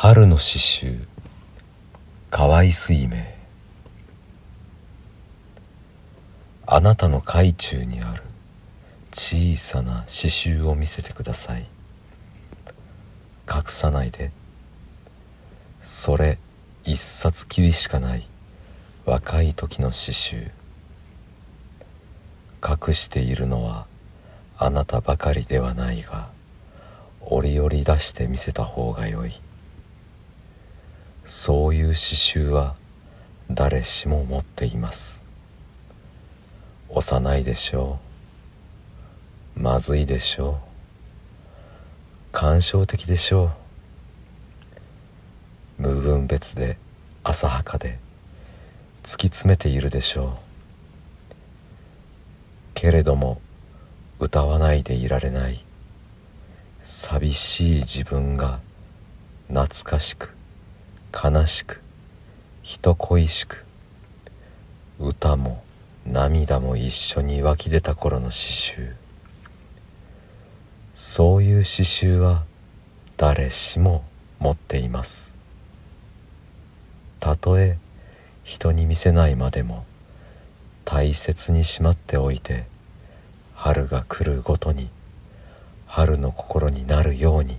春の詩集河合水明。あなたの海中にある小さな詩集を見せてください。隠さないで。それ一冊きりしかない。若い時の詩集隠しているのはあなたばかりではないが折々出して見せた方がよい。そういう詩集は誰しも持っています。幼いでしょう。まずいでしょう。感傷的でしょう。無分別で浅はかで突き詰めているでしょう。けれども歌わないでいられない寂しい自分が懐かしく悲しく人恋しく歌も涙も一緒に湧き出た頃の詩集そういう詩集は誰しも持っています。たとえ人に見せないまでも大切にしまっておいて春が来るごとに春の心になるように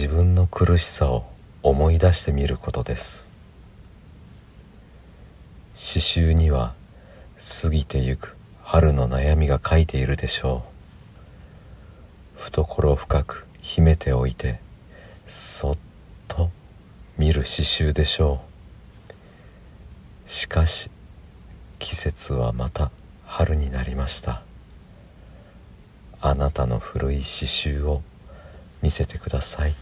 自分の苦しさを思い出してみることです。詩集には過ぎてゆく春の悩みが書いているでしょう。懐深く秘めておいてそっと見る詩集でしょう。しかし季節はまた春になりました。あなたの古い詩集を見せてください。